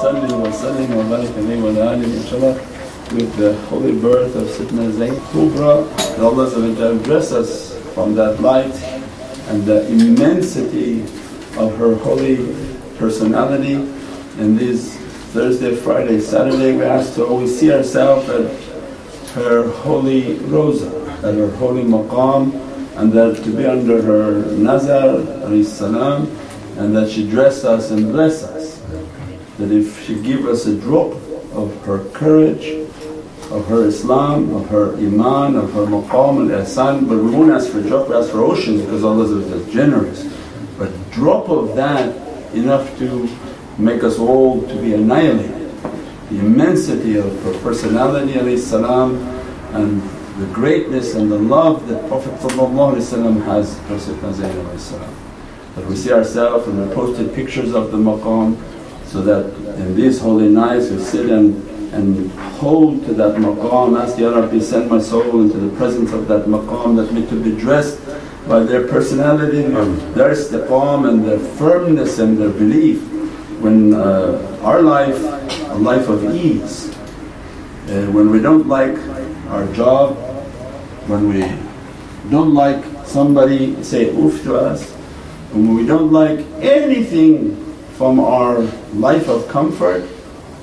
sallim wa barik alayhi wa alihi inshaAllah with the holy birth of Sayyidina Zayn Kubra. Allah bless us from that light and the immensity of her holy personality. And these Thursday, Friday, Saturday we ask to always see ourselves at her holy rosa, at her holy maqam and that to be under her nazar and that she dress us and bless us. That if she give us a drop of her courage, of her Islam, of her iman, of her maqam and ihsan but we won't ask for a drop, we ask for oceans because Allah is generous. But drop of that enough to make us all to be annihilated. The immensity of her personality salam and the greatness and the love that Prophet has for Sayyidina Zayn That we see ourselves and we posted pictures of the maqam so that in these holy nights we sit and, and hold to that maqam, ask Ya Rabbi send my soul into the presence of that maqam that me to be dressed by their personality, their istiqam and their firmness and their belief. When uh, our life, a life of ease, uh, when we don't like our job, when we don't like somebody say oof to us, when we don't like anything from our life of comfort,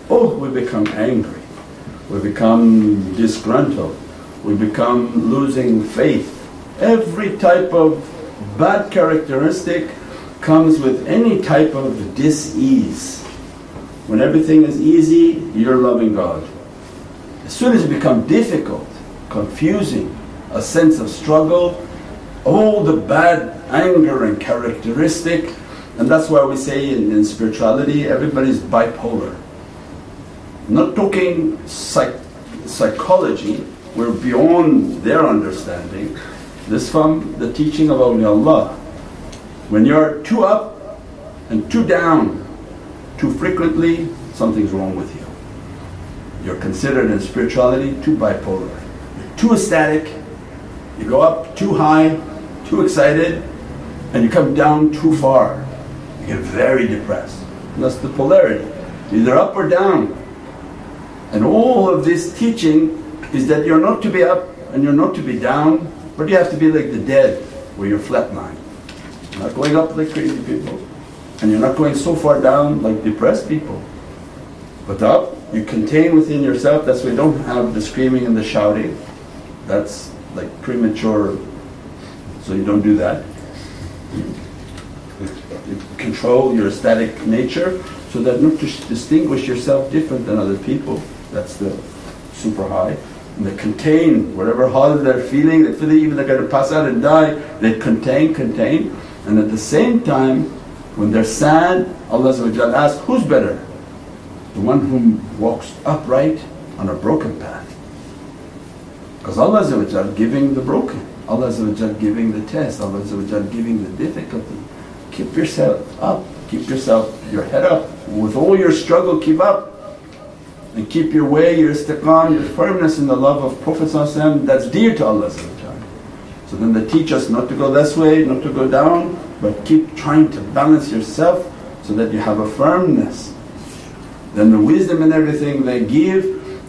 oh we become angry, we become disgruntled, we become losing faith. Every type of bad characteristic comes with any type of dis-ease. When everything is easy, you're loving God. As soon as it becomes difficult, confusing, a sense of struggle, all the bad anger and characteristic and that's why we say in, in spirituality everybody's bipolar. Not talking psych, psychology, we're beyond their understanding. This from the teaching of awliyaullah. When you're too up and too down too frequently, something's wrong with you. You're considered in spirituality too bipolar. You're too ecstatic you go up too high, too excited, and you come down too far. You get very depressed. And that's the polarity, either up or down. And all of this teaching is that you're not to be up and you're not to be down, but you have to be like the dead, where you're flatline. You're not going up like crazy people, and you're not going so far down like depressed people. But up, you contain within yourself, that's why you don't have the screaming and the shouting. That's like premature, so you don't do that. Control your static nature so that not to distinguish yourself different than other people. That's the super high. And they contain whatever hard they're feeling, they feel even they're going to pass out and die, they contain, contain. And at the same time, when they're sad, Allah asks, who's better? The one who walks upright on a broken path because Allah giving the broken, Allah giving the test, Allah giving the difficulty. Keep yourself up, keep yourself, your head up. With all your struggle, keep up. And keep your way, your istiqam, your firmness in the love of Prophet that's dear to Allah. So then they teach us not to go this way, not to go down, but keep trying to balance yourself so that you have a firmness. Then the wisdom and everything they give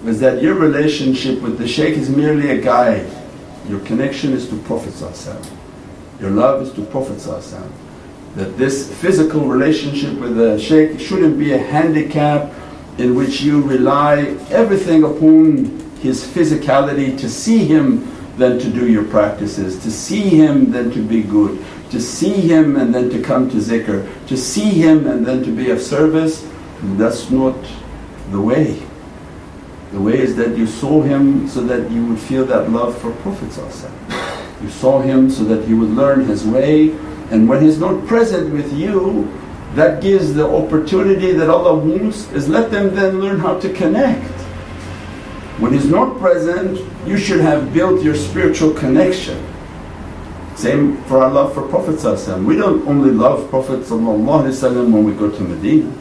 is that your relationship with the shaykh is merely a guide. Your connection is to Prophet Your love is to Prophet That this physical relationship with the shaykh shouldn't be a handicap in which you rely everything upon his physicality to see him then to do your practices, to see him then to be good, to see him and then to come to zikr, to see him and then to be of service. That's not the way. The way is that you saw him so that you would feel that love for Prophet You saw him so that you would learn his way and when he's not present with you that gives the opportunity that Allah wants is let them then learn how to connect. When he's not present you should have built your spiritual connection. Same for our love for Prophet We don't only love Prophet when we go to Medina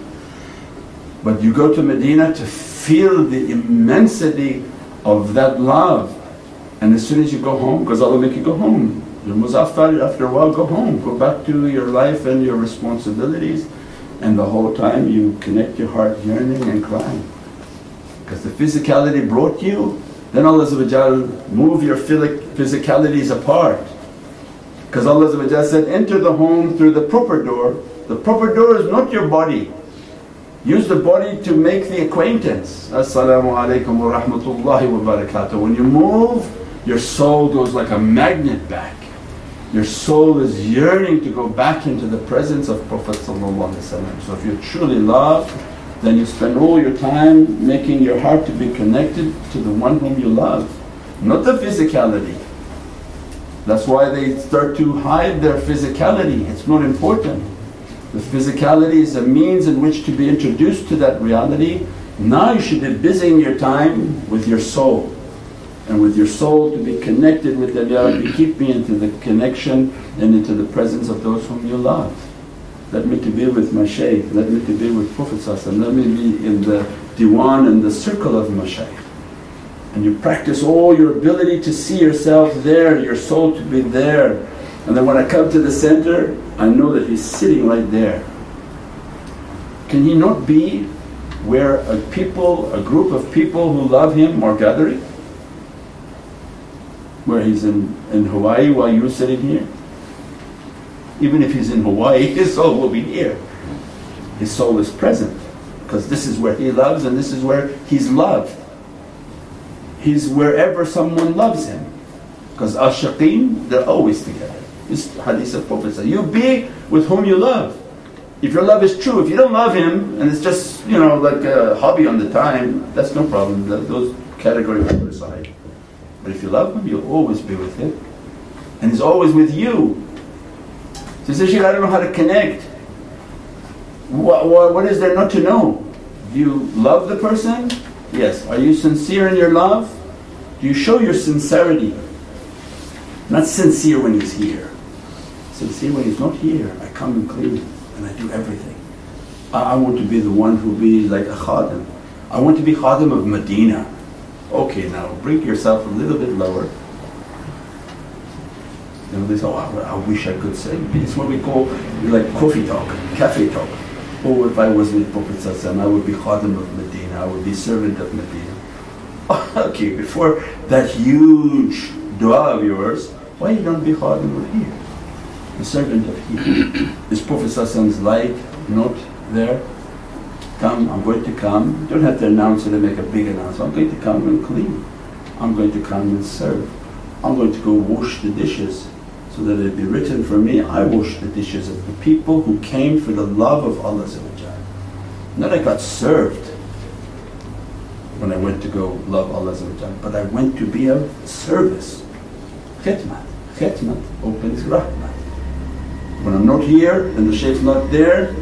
but you go to Medina to feel the immensity of that love. And as soon as you go home, because Allah make you go home, you're musafir after a while go home, go back to your life and your responsibilities and the whole time you connect your heart yearning and crying. Because the physicality brought you, then Allah move your physicalities apart. Because Allah said, enter the home through the proper door. The proper door is not your body. Use the body to make the acquaintance. As-salamu alaykum wa rahmatullahi wa barakatuh. When you move, your soul goes like a magnet back. Your soul is yearning to go back into the presence of Prophet So if you truly love, then you spend all your time making your heart to be connected to the one whom you love, not the physicality. That's why they start to hide their physicality, it's not important. The physicality is a means in which to be introduced to that reality. Now you should be busying your time with your soul and with your soul to be connected with. Ya Rabbi, keep me into the connection and into the presence of those whom you love. Let me to be with my shaykh, let me to be with Prophet let me be in the diwan and the circle of my shaykh. And you practice all your ability to see yourself there, your soul to be there. And then when I come to the center, I know that he's sitting right there. Can he not be where a people, a group of people who love him are gathering? Where he's in, in Hawaii while you're sitting here. Even if he's in Hawaii, his soul will be here. His soul is present because this is where he loves and this is where he's loved. He's wherever someone loves him because ashaqeen, they're always together. This hadith of Prophet you be with whom you love. If your love is true, if you don't love him and it's just, you know, like a hobby on the time, that's no problem. Those categories are aside. But if you love him, you'll always be with him. And he's always with you. So he says, I don't know how to connect. What, what, what is there not to know? Do you love the person? Yes. Are you sincere in your love? Do you show your sincerity? Not sincere when he's here. Sincere when he's not here. I come and clean and I do everything. I, I want to be the one who be like a khadim. I want to be khadim of Medina. Okay, now bring yourself a little bit lower. They say, oh, I, wish I could say. It's what we call like coffee talk, cafe talk. Oh, if I was with Prophet I would be khadim of Medina, I would be servant of Medina. okay, before that huge dua of yours, why you don't be khadim of here? The servant of here. Is Prophet light not there? Come, I'm going to come. You don't have to announce it and make a big announcement. I'm going to come and clean. I'm going to come and serve. I'm going to go wash the dishes so that it be written for me, I wash the dishes of the people who came for the love of Allah Not I got served when I went to go love Allah but I went to be of service. Khidmat. Khidmat opens rahmat. When I'm not here and the shaykh's not there,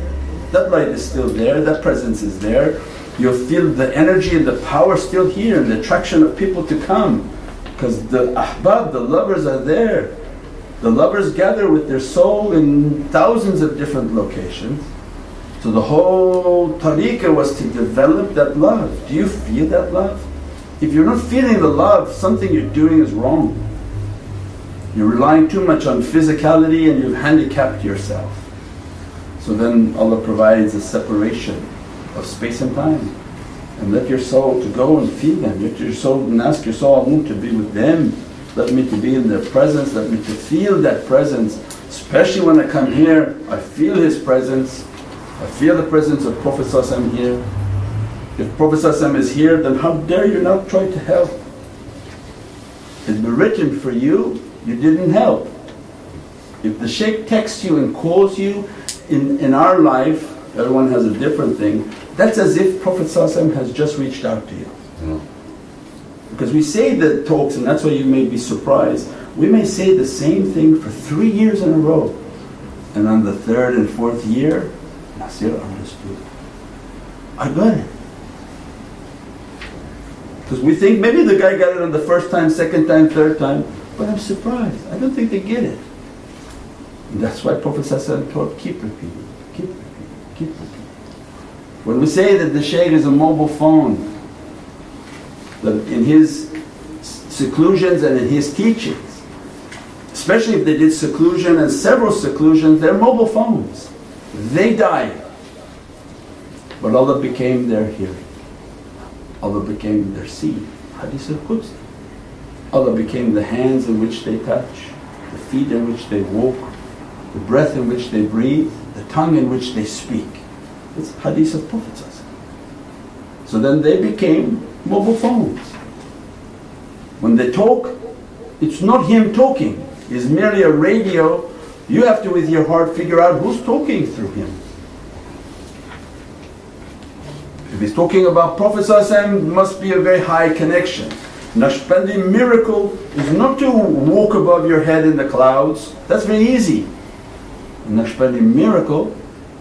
that light is still there, that presence is there. You'll feel the energy and the power still here and the attraction of people to come because the ahbab, the lovers are there. The lovers gather with their soul in thousands of different locations. So the whole tariqah was to develop that love. Do you feel that love? If you're not feeling the love, something you're doing is wrong. You're relying too much on physicality and you've handicapped yourself. So then Allah provides a separation of space and time. And let your soul to go and feel them. Let your soul and ask your soul, I want to be with them. Let me to be in their presence, let me to feel that presence. Especially when I come here, I feel his presence. I feel the presence of Prophet here. If Prophet is here, then how dare you not try to help? Been written for you, you didn't help. If the shaykh texts you and calls you in, in our life, everyone has a different thing. That's as if Prophet has just reached out to you. Mm. Because we say the talks, and that's why you may be surprised. We may say the same thing for three years in a row, and on the third and fourth year, Nasir understood. I got it. Because we think maybe the guy got it on the first time, second time, third time, but I'm surprised. I don't think they get it. That's why Prophet taught, keep repeating, keep repeating, keep repeating. When we say that the shaykh is a mobile phone, that in his seclusions and in his teachings, especially if they did seclusion and several seclusions, they're mobile phones. They die. but Allah became their hearing. Allah became their seeing. Hadith al-Qudsi. Allah became the hands in which they touch, the feet in which they walk, the breath in which they breathe, the tongue in which they speak. It's hadith of Prophet So then they became mobile phones. When they talk, it's not him talking, it's merely a radio. You have to with your heart figure out who's talking through him. If he's talking about Prophet must be a very high connection. Naqshbandi miracle is not to walk above your head in the clouds, that's very easy. Naqshbandi miracle,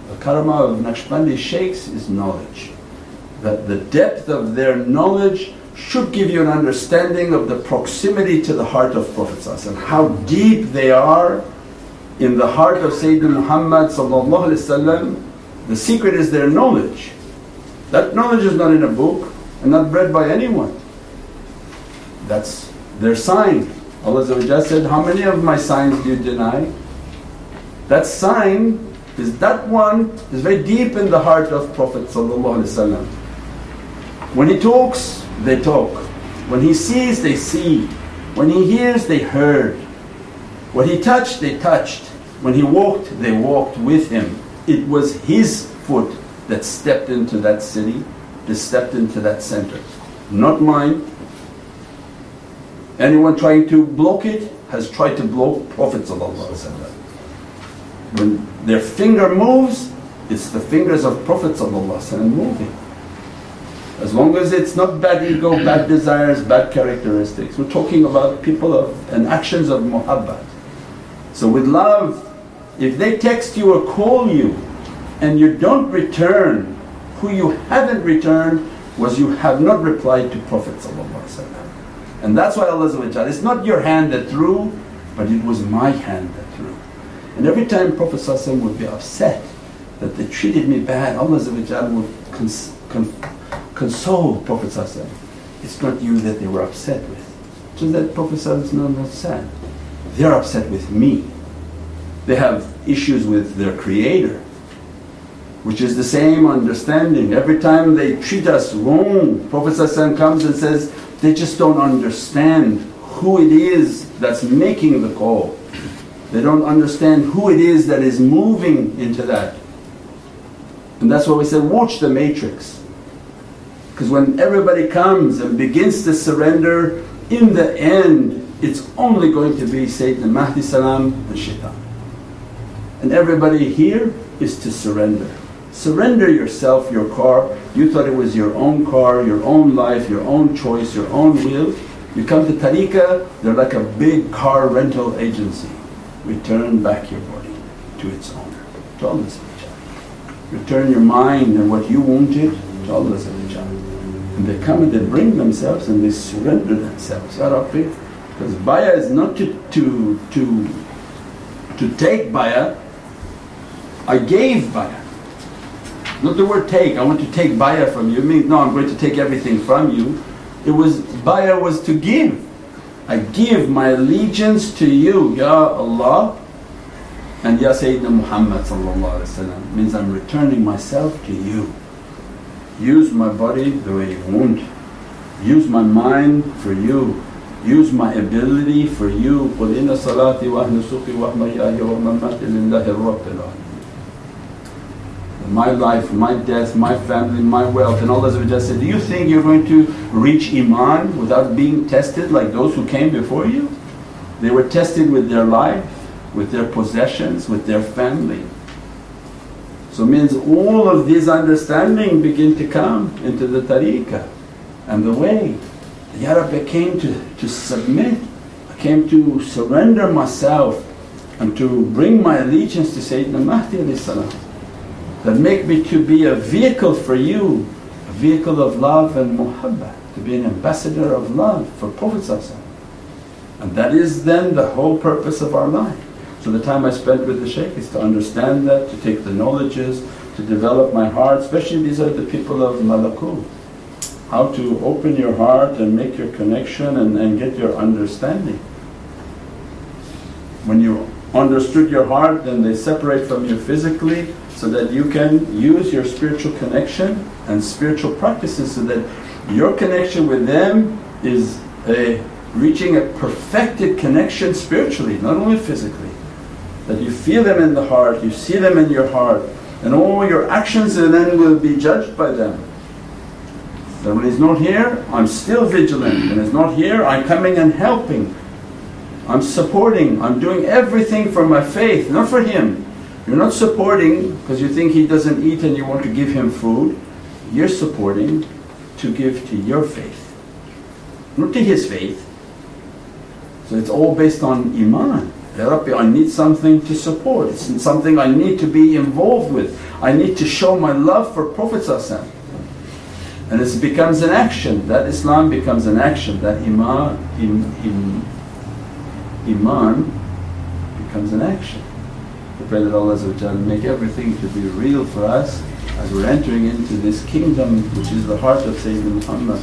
the karama of Naqshbandi shaykhs is knowledge. That the depth of their knowledge should give you an understanding of the proximity to the heart of Prophet and how deep they are in the heart of Sayyidina Muhammad the secret is their knowledge. That knowledge is not in a book and not read by anyone. That's their sign. Allah said, How many of my signs do you deny? That sign is that one is very deep in the heart of Prophet When he talks, they talk. When he sees, they see. When he hears, they heard. When he touched, they touched. When he walked, they walked with him. It was his foot that stepped into that city, that stepped into that center. Not mine. Anyone trying to block it has tried to block Prophet When their finger moves, it's the fingers of Prophet moving. As long as it's not bad ego, bad desires, bad characteristics. We're talking about people of and actions of muhabbat. So with love, if they text you or call you and you don't return, who you haven't returned was you have not replied to Prophet And that's why Allah it's not your hand that threw, but it was my hand that threw. And every time Prophet would be upset that they treated me bad, Allah would cons- con- console Prophet It's not you that they were upset with. Just that Prophet is not sad. They're upset with me. They have issues with their creator, which is the same understanding. Every time they treat us wrong, Prophet comes and says, they just don't understand who it is that's making the call. They don't understand who it is that is moving into that. And that's why we said, watch the matrix. Because when everybody comes and begins to surrender, in the end it's only going to be Sayyidina Mahdi salam and shaitan. And everybody here is to surrender. Surrender yourself, your car. You thought it was your own car, your own life, your own choice, your own will. You come to tariqah, they're like a big car rental agency. Return back your body to its owner, to Allah. Return your mind and what you wanted to Allah. And they come and they bring themselves and they surrender themselves, Ya Rabbi. Because bayah is not to, to, to, to take bayah, I gave bayah. Not the word take, I want to take bayah from you. It means no, I'm going to take everything from you. It was bayah was to give. I give my allegiance to you, Ya Allah and Ya Sayyidina Muhammad means I'm returning myself to you use my body the way you want, use my mind for you, use my ability for you. قُلْ إِنَّ صَلَاتِي وَأَهْنُسُقِي وَأَحْمَيَّايَ وَمَمَّاتِي لِلَّهِ رَبِّ الْعَالَمِينَ my life, my death, my family, my wealth and Allah just said, do you think you're going to reach Iman without being tested like those who came before you? They were tested with their life, with their possessions, with their family. So means all of these understanding begin to come into the tariqah and the way. Ya Rabbi came to, to submit, I came to surrender myself and to bring my allegiance to Sayyidina Mahdi that make me to be a vehicle for you, a vehicle of love and muhabbat, to be an ambassador of love for Prophet And that is then the whole purpose of our life. So the time I spent with the shaykh is to understand that, to take the knowledges, to develop my heart, especially these are the people of malakut. How to open your heart and make your connection and, and get your understanding. When you understood your heart, then they separate from you physically so that you can use your spiritual connection and spiritual practices so that your connection with them is a reaching a perfected connection spiritually, not only physically. That you feel them in the heart, you see them in your heart, and all your actions then will be judged by them. That when he's not here, I'm still vigilant. When he's not here, I'm coming and helping. I'm supporting, I'm doing everything for my faith, not for him. You're not supporting because you think he doesn't eat and you want to give him food. You're supporting to give to your faith, not to his faith. So it's all based on Iman. Ya Rabbi, I need something to support, it's something I need to be involved with. I need to show my love for Prophet and it becomes an action, that Islam becomes an action, that Iman, im, im, Iman becomes an action. We pray that Allah make everything to be real for us as we're entering into this kingdom which is the heart of Sayyidina Muhammad